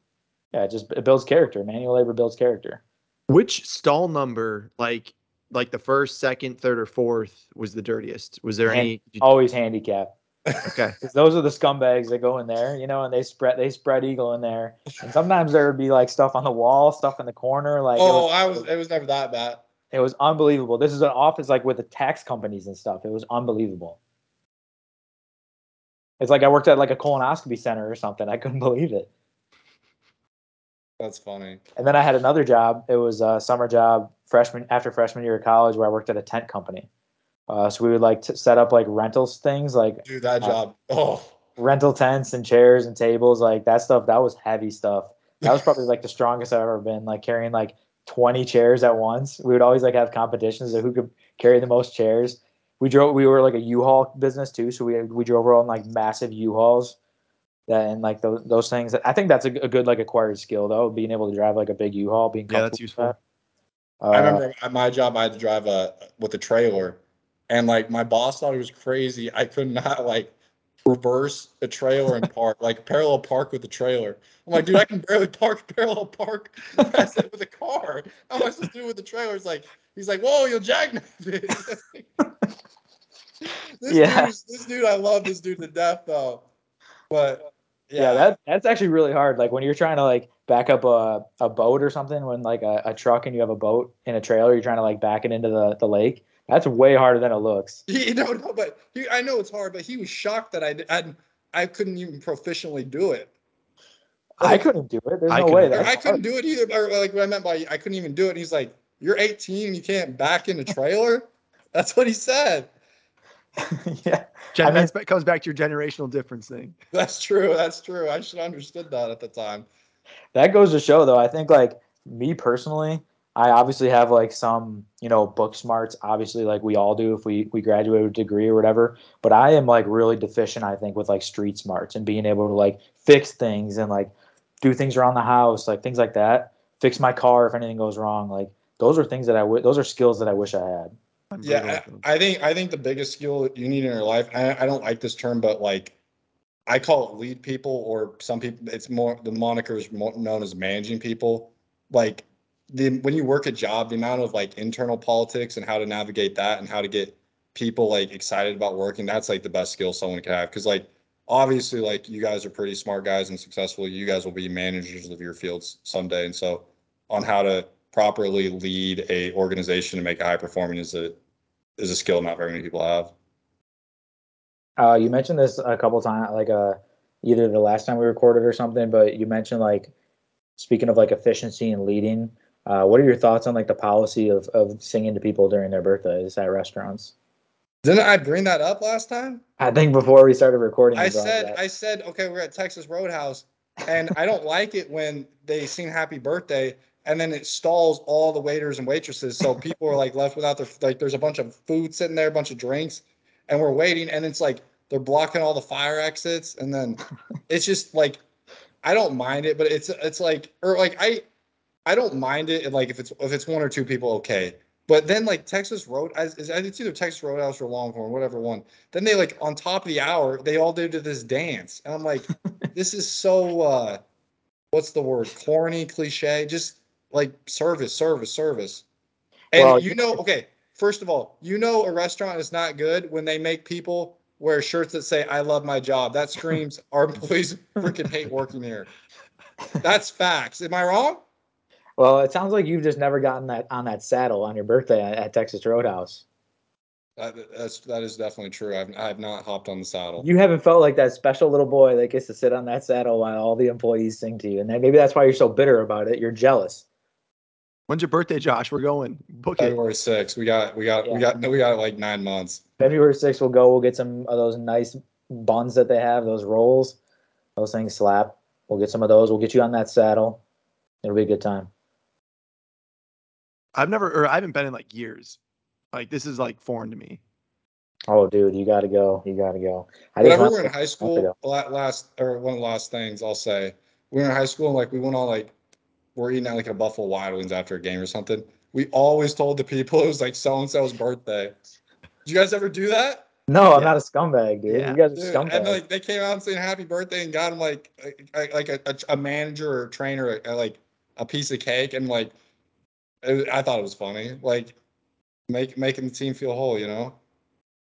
yeah, it just it builds character. Manual labor builds character. Which stall number, like like the first, second, third, or fourth, was the dirtiest? Was there Hand- any? you- Always handicap. okay. 'Cause those are the scumbags that go in there, you know, and they spread they spread eagle in there. And sometimes there would be like stuff on the wall, stuff in the corner. Like it Oh, was- I was. It was never that bad. It was unbelievable. This is an office like with the tax companies and stuff. It was unbelievable. It's like I worked at like a colonoscopy center or something. I couldn't believe it. That's funny. And then I had another job. It was a summer job freshman after freshman year of college where I worked at a tent company. Uh, so we would like to set up like rentals things like do that Uh, job. Oh, rental tents and chairs and tables like that stuff. That was heavy stuff. That was probably like the strongest I've ever been. Like carrying like 20 chairs at once. We would always like have competitions of who could carry the most chairs. We drove. We were like a U-Haul business too, so we we drove around like massive U-Hauls. That and like those those things. I think that's a, a good like acquired skill though, being able to drive like a big U-Haul. Being Yeah, that's comfortable with useful. that. I Uh, remember at my job, I had to drive a with a trailer, and like my boss thought it was crazy. I could not like reverse a trailer and park like parallel park with the trailer. I'm like, dude, I can barely park parallel park. I said with a car. How am I supposed to do it with the trailer? It's like he's like, whoa, you'll jackknife it. this Yeah. dude, this dude, I love this dude to death though. But yeah, yeah, that that's actually really hard. Like when you're trying to like back up a, a boat or something, when like a, a truck and you have a boat in a trailer, you're trying to like back it into the, the lake. That's way harder than it looks. He no no, but he, I know it's hard, but he was shocked that I I, I couldn't even proficiently do it. I couldn't do it. There's I no way. couldn't- That's I couldn't do it either. Or like what I meant by I couldn't even do it. And he's like, "You're 18 and you can't back in a trailer." That's what he said. Hard. yeah. Gen- I mean- that's, that comes back to your generational difference thing. That's true. That's true. I should have understood that at the time. That goes to show though, I think like me personally, I obviously have like some, you know, book smarts, obviously like we all do if we we graduate with a degree or whatever. But I am like really deficient, I think, with like street smarts and being able to like fix things and like do things around the house, like things like that. Fix my car if anything goes wrong. Like those are things that I would those are skills that I wish I had. I'm Yeah. I, I think I think the biggest skill you need in your life. I, I don't like this term, but like I call it lead people, or some people. It's more the moniker is more known as managing people. Like the when you work a job, the amount of like internal politics and how to navigate that and how to get people like excited about working. That's like the best skill someone can have. Because like obviously, like you guys are pretty smart guys and successful. You guys will be managers of your fields someday, and so on how to properly lead a organization to make it high performing is a is a skill not very many people have. Uh, you mentioned this a couple times, like uh, either the last time we recorded or something. But you mentioned like speaking of like efficiency and leading. Uh, what are your thoughts on like the policy of of singing to people during their birthdays at restaurants? Didn't I bring that up last time? I think before we started recording, I you brought it said. I said okay, we're at Texas Roadhouse, and I don't like it when they sing Happy Birthday and then it stalls all the waiters and waitresses, so people are like left without their like. There's a bunch of food sitting there, a bunch of drinks, and we're waiting, and it's like they're blocking all the fire exits, and then it's just like I don't mind it, but it's it's like or like I I don't mind it like if it's if it's one or two people, okay. But then like Texas Road, it's either Texas Roadhouse or Longhorn, whatever one. Then they like on top of the hour, they all did this dance, and I'm like, this is so uh, what's the word? Corny, cliche, just like service, service, service. And Well, you know, okay, first of all, you know a restaurant is not good when they make people wear shirts that say "I love my job." That screams our employees freaking hate working here. That's facts. Am I wrong? well, it sounds like you've just never gotten that on that saddle on your birthday at, at Texas Roadhouse. That, that's that is definitely true. I've I have not hopped on the saddle. You haven't felt like that special little boy that gets to sit on that saddle while all the employees sing to you, and then maybe that's why you're so bitter about it. You're jealous. When's your birthday, Josh? We're going. Book it. February 6th. We got we got we got we got like nine months. February 6th, we'll go. We'll get some of those nice buns that they have, those rolls. Those things slap. We'll get some of those. We'll get you on that saddle. It'll be a good time. I've never, or I haven't been in like years. Like this is like foreign to me. Oh, dude, you got to go. You got to go. I just Whenever we're in high school, last or one of the last things I'll say we were in high school and like we went on like we're eating at like a Buffalo Wild Wings after a game or something. We always told the people it was like so and so's birthday. Did you guys ever do that? No, I'm Yeah. not a scumbag, dude. Yeah. You guys are Dude, scumbags. and like they came out and saying happy birthday and got him like like like a, a, a manager or a trainer like a piece of cake and like it, I thought it was funny like make making the team feel whole you know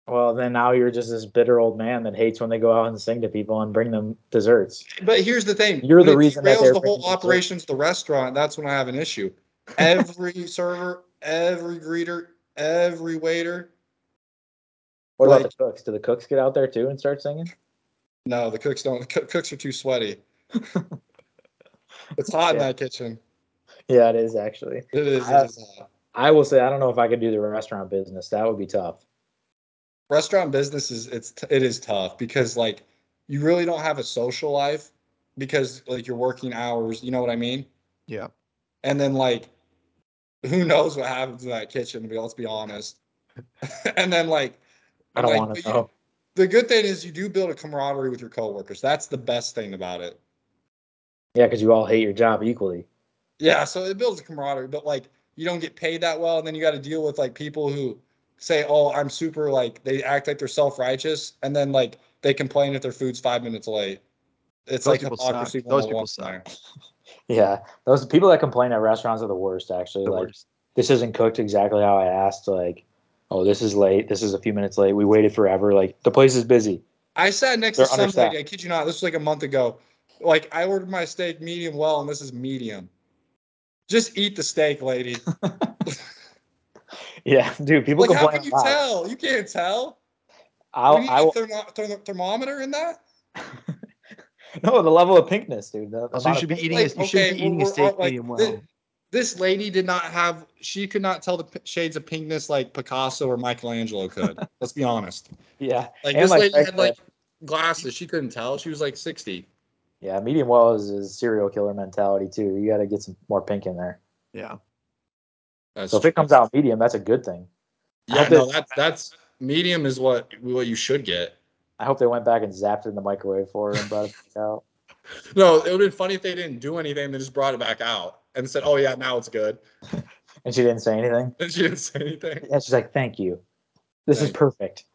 well, then now you're just this bitter old man that hates when they go out and sing to people and bring them desserts. but here's the thing You're when the reason that the whole operations the restaurant that's when I have an issue every server every greeter every waiter What Like- about the cooks? Do the cooks get out there too and start singing? no the cooks don't the cooks are too sweaty it's hot in that kitchen Yeah, it is actually. it is, I- it is hot. I will say I don't know if I could do the restaurant business. That would be tough. Restaurant business is it's it is tough because like you really don't have a social life because like you're working hours you know what i mean Yeah. and then like who knows what happens in that kitchen to be let's be honest and then like I don't like, want to know. the good thing is you do build a camaraderie with your coworkers that's the best thing about it Yeah, because you all hate your job equally. yeah so it builds a camaraderie but like you don't get paid that well and then you got to deal with like people who say oh i'm super like they act like they're self-righteous and then like they complain if their food's five minutes late it's Those like people hypocrisy oh suck. Those people there. Yeah, those people that complain at restaurants are the worst. Actually, The like worst. this isn't cooked exactly how I asked. Like, oh, this is late. This is a few minutes late. We waited forever. Like the place is busy. i sat next They're to some understaffed. lady i kid you not this was like a month ago like i ordered my steak medium well and this is medium just eat the steak lady Yeah, dude. People like how can you a tell you can't tell I'll, we need I a will, thermo- thermo- thermometer in that no, the level of pinkness, dude. The, the Also, you should be eating. Like, a, you shouldn't okay, be eating a steak all, like, medium well. this lady did not have she could not tell the p- shades of pinkness like picasso or michelangelo could let's be honest Yeah, like And, this like, lady had like glasses she couldn't tell she was like 60 yeah. Medium well is, is serial killer mentality too. You got to get some more pink in there. Yeah. That's So if it comes out medium, that's a good thing. Yeah no they- that's that's medium is what what you should get I hope they went back and zapped it in the microwave for her and brought it out. no it would have been funny if they didn't do anything they just brought it back out and said oh yeah now it's good And she didn't say anything. and she didn't say anything Yeah, she's like, "Thank you. This is perfect."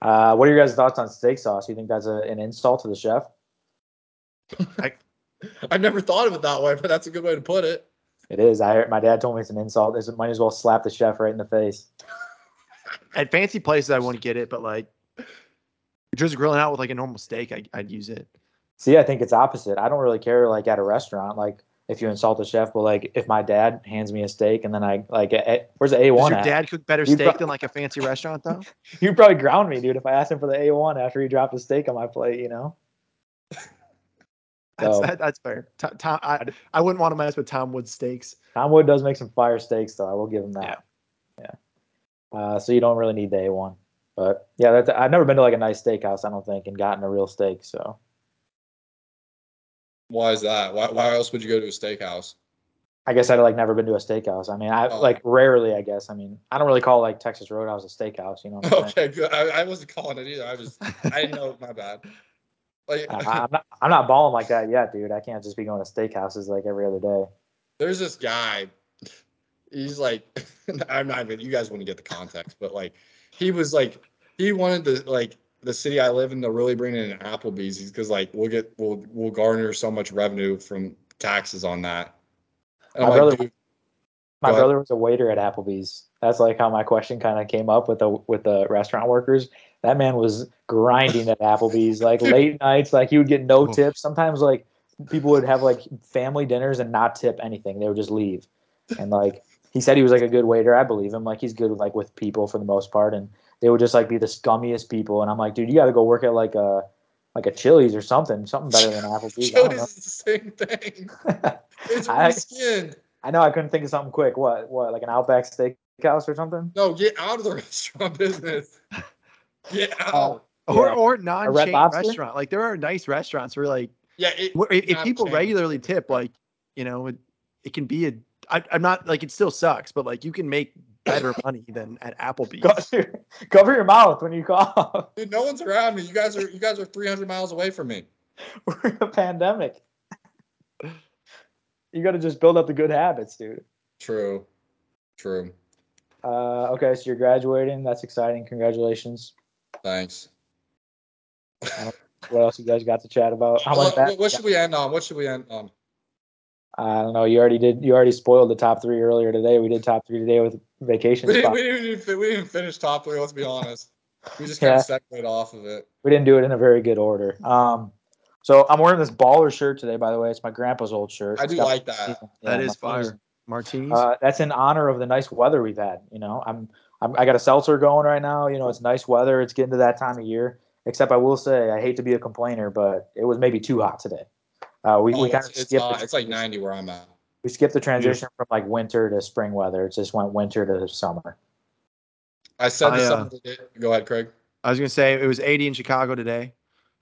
Uh, what are your guys' thoughts on steak sauce? You think that's a, an insult to the chef? I I've never thought of it that way but that's a good way to put it It is. I heard, my dad told me it's an insult. It might as well slap the chef right in the face. At fancy places, I wouldn't get it, but like just grilling out with like a normal steak, I, I'd use it. See, I think it's opposite. I don't really care like at a restaurant, like if you insult the chef, but like if my dad hands me a steak and then I like, where's the A one? your at? dad cook better You'd steak prob- than like a fancy restaurant though? You'd probably ground me, dude, if I asked him for the A one after he dropped a steak on my plate. You know? That's So- that, that's fair. Tom, Tom, I, I wouldn't want to mess with Tom Wood steaks. Tom Wood does make some fire steaks, though. I will give him that. Yeah. Uh, so you don't really need the A one, but yeah, that's, I've never been to like a nice steakhouse. I don't think and gotten a real steak. So why is that why, why else would you go to a steakhouse I guess I'd like never been to a steakhouse. I mean, I Oh. like rarely. I guess. I mean, I don't really call like Texas Roadhouse a steakhouse. You know what I'm? Okay, good. I, I wasn't calling it either. I was, I didn't know. My bad. Like, I, I'm not. I'm not balling like that yet, dude. I can't just be going to steakhouses like every other day. there's this guy. He's like, I'm not even. You guys want to get the context, but like, he was like, he wanted to like the city I live in to really bring in an Applebee's because like we'll get we'll we'll garner so much revenue from taxes on that. And My I'm brother- My brother was a waiter at Applebee's. That's like how my question kind of came up with the with the restaurant workers. That man was grinding at Applebee's like late nights. Like he would get no tips. Sometimes like people would have like family dinners and not tip anything. They would just leave. And like he said, he was like a good waiter. I believe him. Like he's good like with people for the most part. And they would just like be the scummiest people. And I'm like, dude, you got to go work at like a like a Chili's or something, something better than Applebee's. I don't know. Chili's is the same thing. It's I- reskinned. I know I couldn't think of something quick. What? What? Like an Outback Steakhouse or something? No, get out of the restaurant business. Get Uh, out. Or Yeah. or non-chain restaurant. Like there are nice restaurants where like yeah, it, if, if people chain. regularly tip, like you know, it, it can be a. I, I'm not like it still sucks, but like you can make better money than at Applebee's. Cover, cover your mouth when you cough. Dude, no one's around me. You guys are you guys are 300 miles away from me. We're in a pandemic. You got to just build up the good habits, dude. True. True. Uh, okay, so you're graduating. That's exciting. Congratulations. Thanks. What else you guys got to chat about? How much? What, what should we end on? What should we end on? I don't know. You already did. You already spoiled the top three earlier today. We did top three today with vacation We didn't, we, didn't even, we didn't finish top three. Let's be honest. We just kind Yeah. of segued off of it. We didn't do it in a very good order. Um, so I'm wearing this baller shirt today. By the way, it's my grandpa's old shirt. I It's do like that. That Yeah, is my- fire. Martinis. Uh, that's in honor of the nice weather we've had. You know, I'm, I'm I got a seltzer going right now. You know, it's nice weather. It's getting to that time of year. Except I will say, I hate to be a complainer, but it was maybe too hot today. Uh, we Oh, we kind it's, of skipped. hot. the it's like 90 where I'm at. We skipped the transition from like winter to spring weather. It just went winter to summer. I said I, uh, today, go ahead, Craig. I was gonna say it was 80 in Chicago today,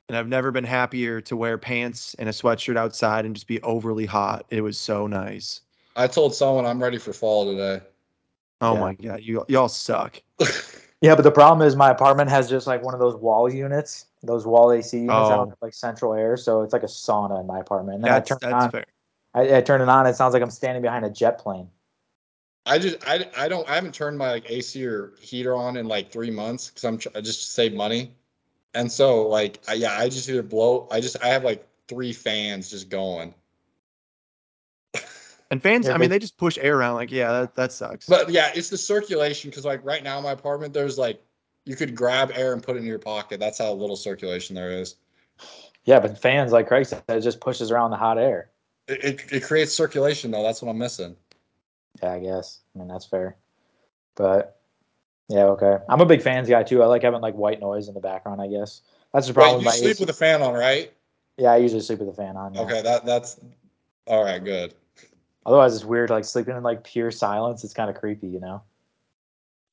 and I've never been happier to wear pants and a sweatshirt outside and just be overly hot. It was so nice. I told someone I'm ready for fall today. Oh Yeah. my god, you y'all suck. Yeah, but the problem is my apartment has just like one of those wall units, those wall AC units. Oh. don't have like central air, so it's like a sauna in my apartment. And That's I turn it that's on. fair. I, I turn it on. It sounds like I'm standing behind a jet plane. I just I, I don't I haven't turned my like AC or heater on in like three months because I'm tr- I just to save money, and so like I, yeah I just either blow I just I have like three fans just going. And fans, Yeah, I mean, but- they just push air around. Like, yeah, that, that sucks. But yeah, it's the circulation because like right now in my apartment there's like you could grab air and put it in your pocket. That's how little circulation there is. Yeah, but fans, like Craig said, it just pushes around the hot air. It, it, it creates circulation though. That's what I'm missing. Yeah, I guess. I mean, that's fair. But yeah, okay. I'm a big fans guy too. I like having like white noise in the background. I guess that's the problem Wait, you with my sleep AC. with a fan on, right? yeah, I usually sleep with the fan on. Yeah. Okay, that that's all right. Good. Otherwise, it's weird. Like sleeping in like pure silence. It's kind of creepy, you know.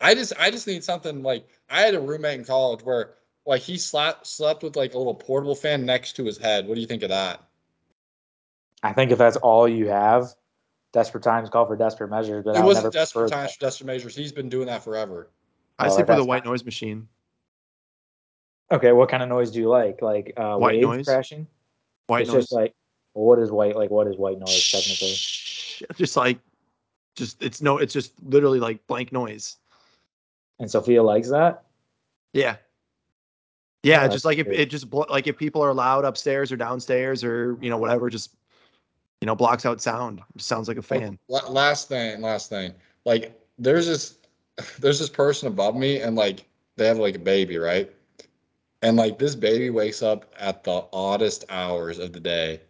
I just I just need something like I had a roommate in college where like he slept slept with like a little portable fan next to his head. What do you think of that? I think if that's all you have, desperate times call for desperate measures. But I it would wasn't never desperate times for desperate measures. He's been doing that forever. I Oh, sleep with a white noise machine. Okay, what kind of noise do you like? Like uh, White waves noise. crashing? White it's noise. just like well, what is white? Like what is white noise technically? Just like, just it's no, it's just literally like blank noise. And Sophia likes that. Yeah. Yeah, Oh, just like if weird. it just like if people are loud upstairs or downstairs or you know whatever, just you know blocks out sound. Just sounds like a fan. La- Last thing, last thing. Like there's this there's this person above me and like they have like a baby, right? And like this baby wakes up at the oddest hours of the day.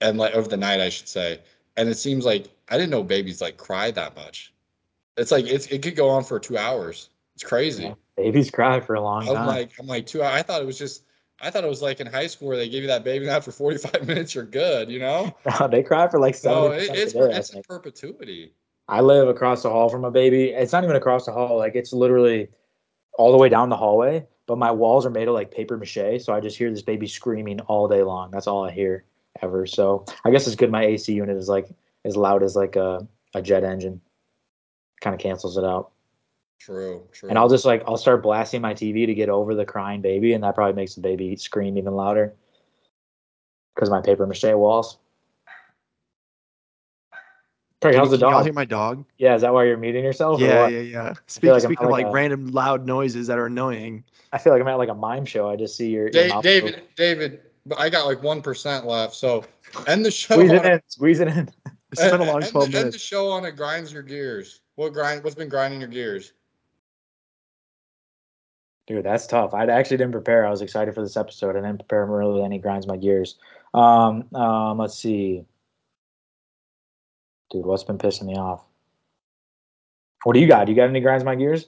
And like of the night, I should say. And it seems like I didn't know babies like cry that much. It's like it's it could go on for two hours. It's crazy. Yeah, babies cry for a long time. I'm time. like, I'm like two. I thought it was just. I thought it was like in high school where they give you that baby nap for 45 minutes. You're good, you know. No, they cry for like seventy No, it, it's day. It's in perpetuity. I live across the hall from a baby. It's not even across the hall. Like it's literally all the way down the hallway. But my walls are made of like paper mache, so I just hear this baby screaming all day long. That's all I hear ever. So I guess it's good. My AC unit is like as loud as like a, a jet engine. Kind of cancels it out. True, true. And I'll just like I'll start blasting my TV to get over the crying baby, and that probably makes the baby scream even louder. Because my paper mache walls. Craig, Can, how's the can y'all dog? hear my dog? Yeah, is that why you're muting yourself? Yeah, yeah, yeah. Speak, like speaking of like like a- random loud noises that are annoying. I feel like I'm at like a mime show. I just see your, your Da- mouth David, David, but I got like one percent left. So end the show. Squeeze it on, in. Squeeze it in. It's been a end- long twelve the, end the show on it grinds your gears. What grind? What's been grinding your gears? Dude, that's tough. I actually didn't prepare. I was excited for this episode. I didn't prepare really any grinds my gears. Um, um, let's see. Dude, what's been pissing me off? What do you got? You got any grinds my gears?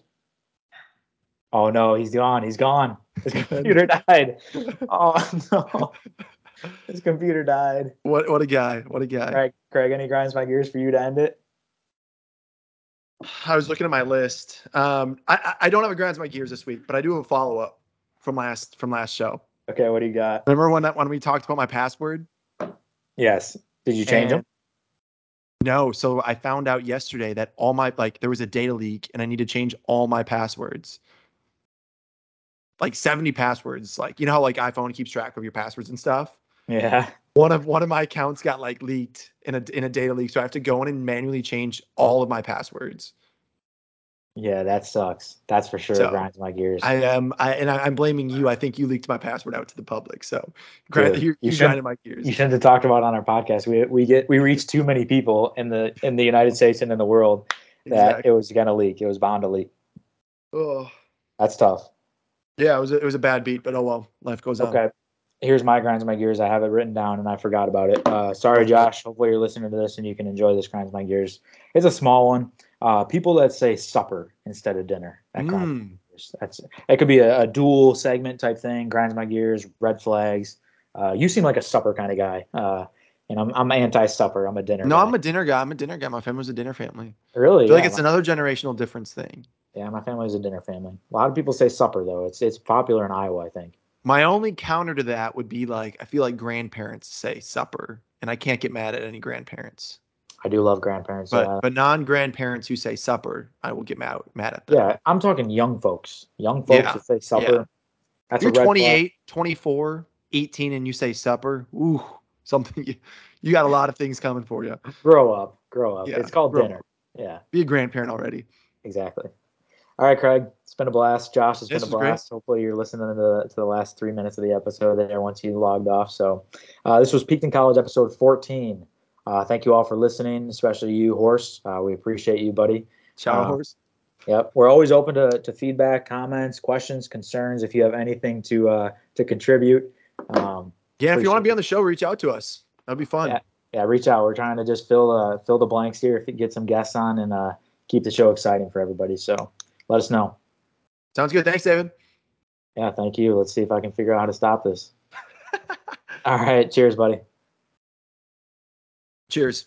Oh no, he's gone. He's gone. His computer died. Oh no. His computer died. What what a guy! What a guy! Craig, Craig, any grinds my gears for you to end it? I was looking at my list. Um, I I- don't have a grinds my gears this week, but I do have a follow up from last from last show. Okay, what do you got? Remember when that when we talked about my password? Yes. Did you change them? No, so I found out yesterday that all my like there was a data leak and I need to change all my passwords. Like 70 passwords. Like you know how like iPhone keeps track of your passwords and stuff. Yeah. One of one of my accounts got like leaked in a in a data leak, so I have to go in and manually change all of my passwords. Yeah, that sucks. That's for sure. So, grinds my gears. I am, I and I, I'm blaming you. I think you leaked my password out to the public. So, Dude, you, you you grinded my gears. you shouldn't have talked about it on our podcast. We we get we reach too many people in the in the United States and in the world that Exactly. it was gonna leak. It was bound to leak. Oh. That's tough. Yeah, it was a, it was a bad beat, but oh well, life goes on. Okay. Here's my grinds my gears. I have it written down and I forgot about it. Uh, sorry, Josh. Hopefully you're listening to this and you can enjoy this grinds my gears. It's a small one. Uh, people that say supper instead of dinner. That Mm. That's it. Could be a, a dual segment type thing. Grinds my gears. Red flags. Uh, you seem like a supper kind of guy. Uh, and I'm I'm anti supper. I'm a dinner. No, guy. I'm a dinner guy. I'm a dinner guy. My family's a dinner family. really. I feel yeah, like it's another generational difference thing. Yeah, my family's a dinner family. A lot of people say supper though. It's it's popular in Iowa, I think. My only counter to that would be like I feel like grandparents say supper, and I can't get mad at any grandparents. I do love grandparents. But yeah. but non grandparents who say supper, I will get mad mad at them. Yeah, I'm talking young folks. Young folks Yeah, that say supper. yeah. That's you're red 28, 24, 18, and you say supper, ooh, something you, you got a lot of things coming for you. Grow up. Grow up. Yeah, it's called dinner. Yeah, Be a grandparent already. exactly. All right, Craig. It's been a blast. Josh, it's This been a was great. blast. Hopefully, you're listening to the to the last three minutes of the episode there once you logged off. So, uh, this was Peaked in College episode 14. Uh, thank you all for listening, especially you, Horse. Uh, we appreciate you, buddy. Shower Uh, horse. Yep, we're always open to, to feedback, comments, questions, concerns. If you have anything to uh, to contribute, um, Yeah, if you want to be on the show, reach out to us. That'd be fun. Yeah. yeah, reach out. We're trying to just fill uh, fill the blanks here, get some guests on, and uh, keep the show exciting for everybody. So let us know. Sounds good. Thanks, David. Yeah, thank you. Let's see if I can figure out how to stop this. All right, cheers, buddy. Cheers.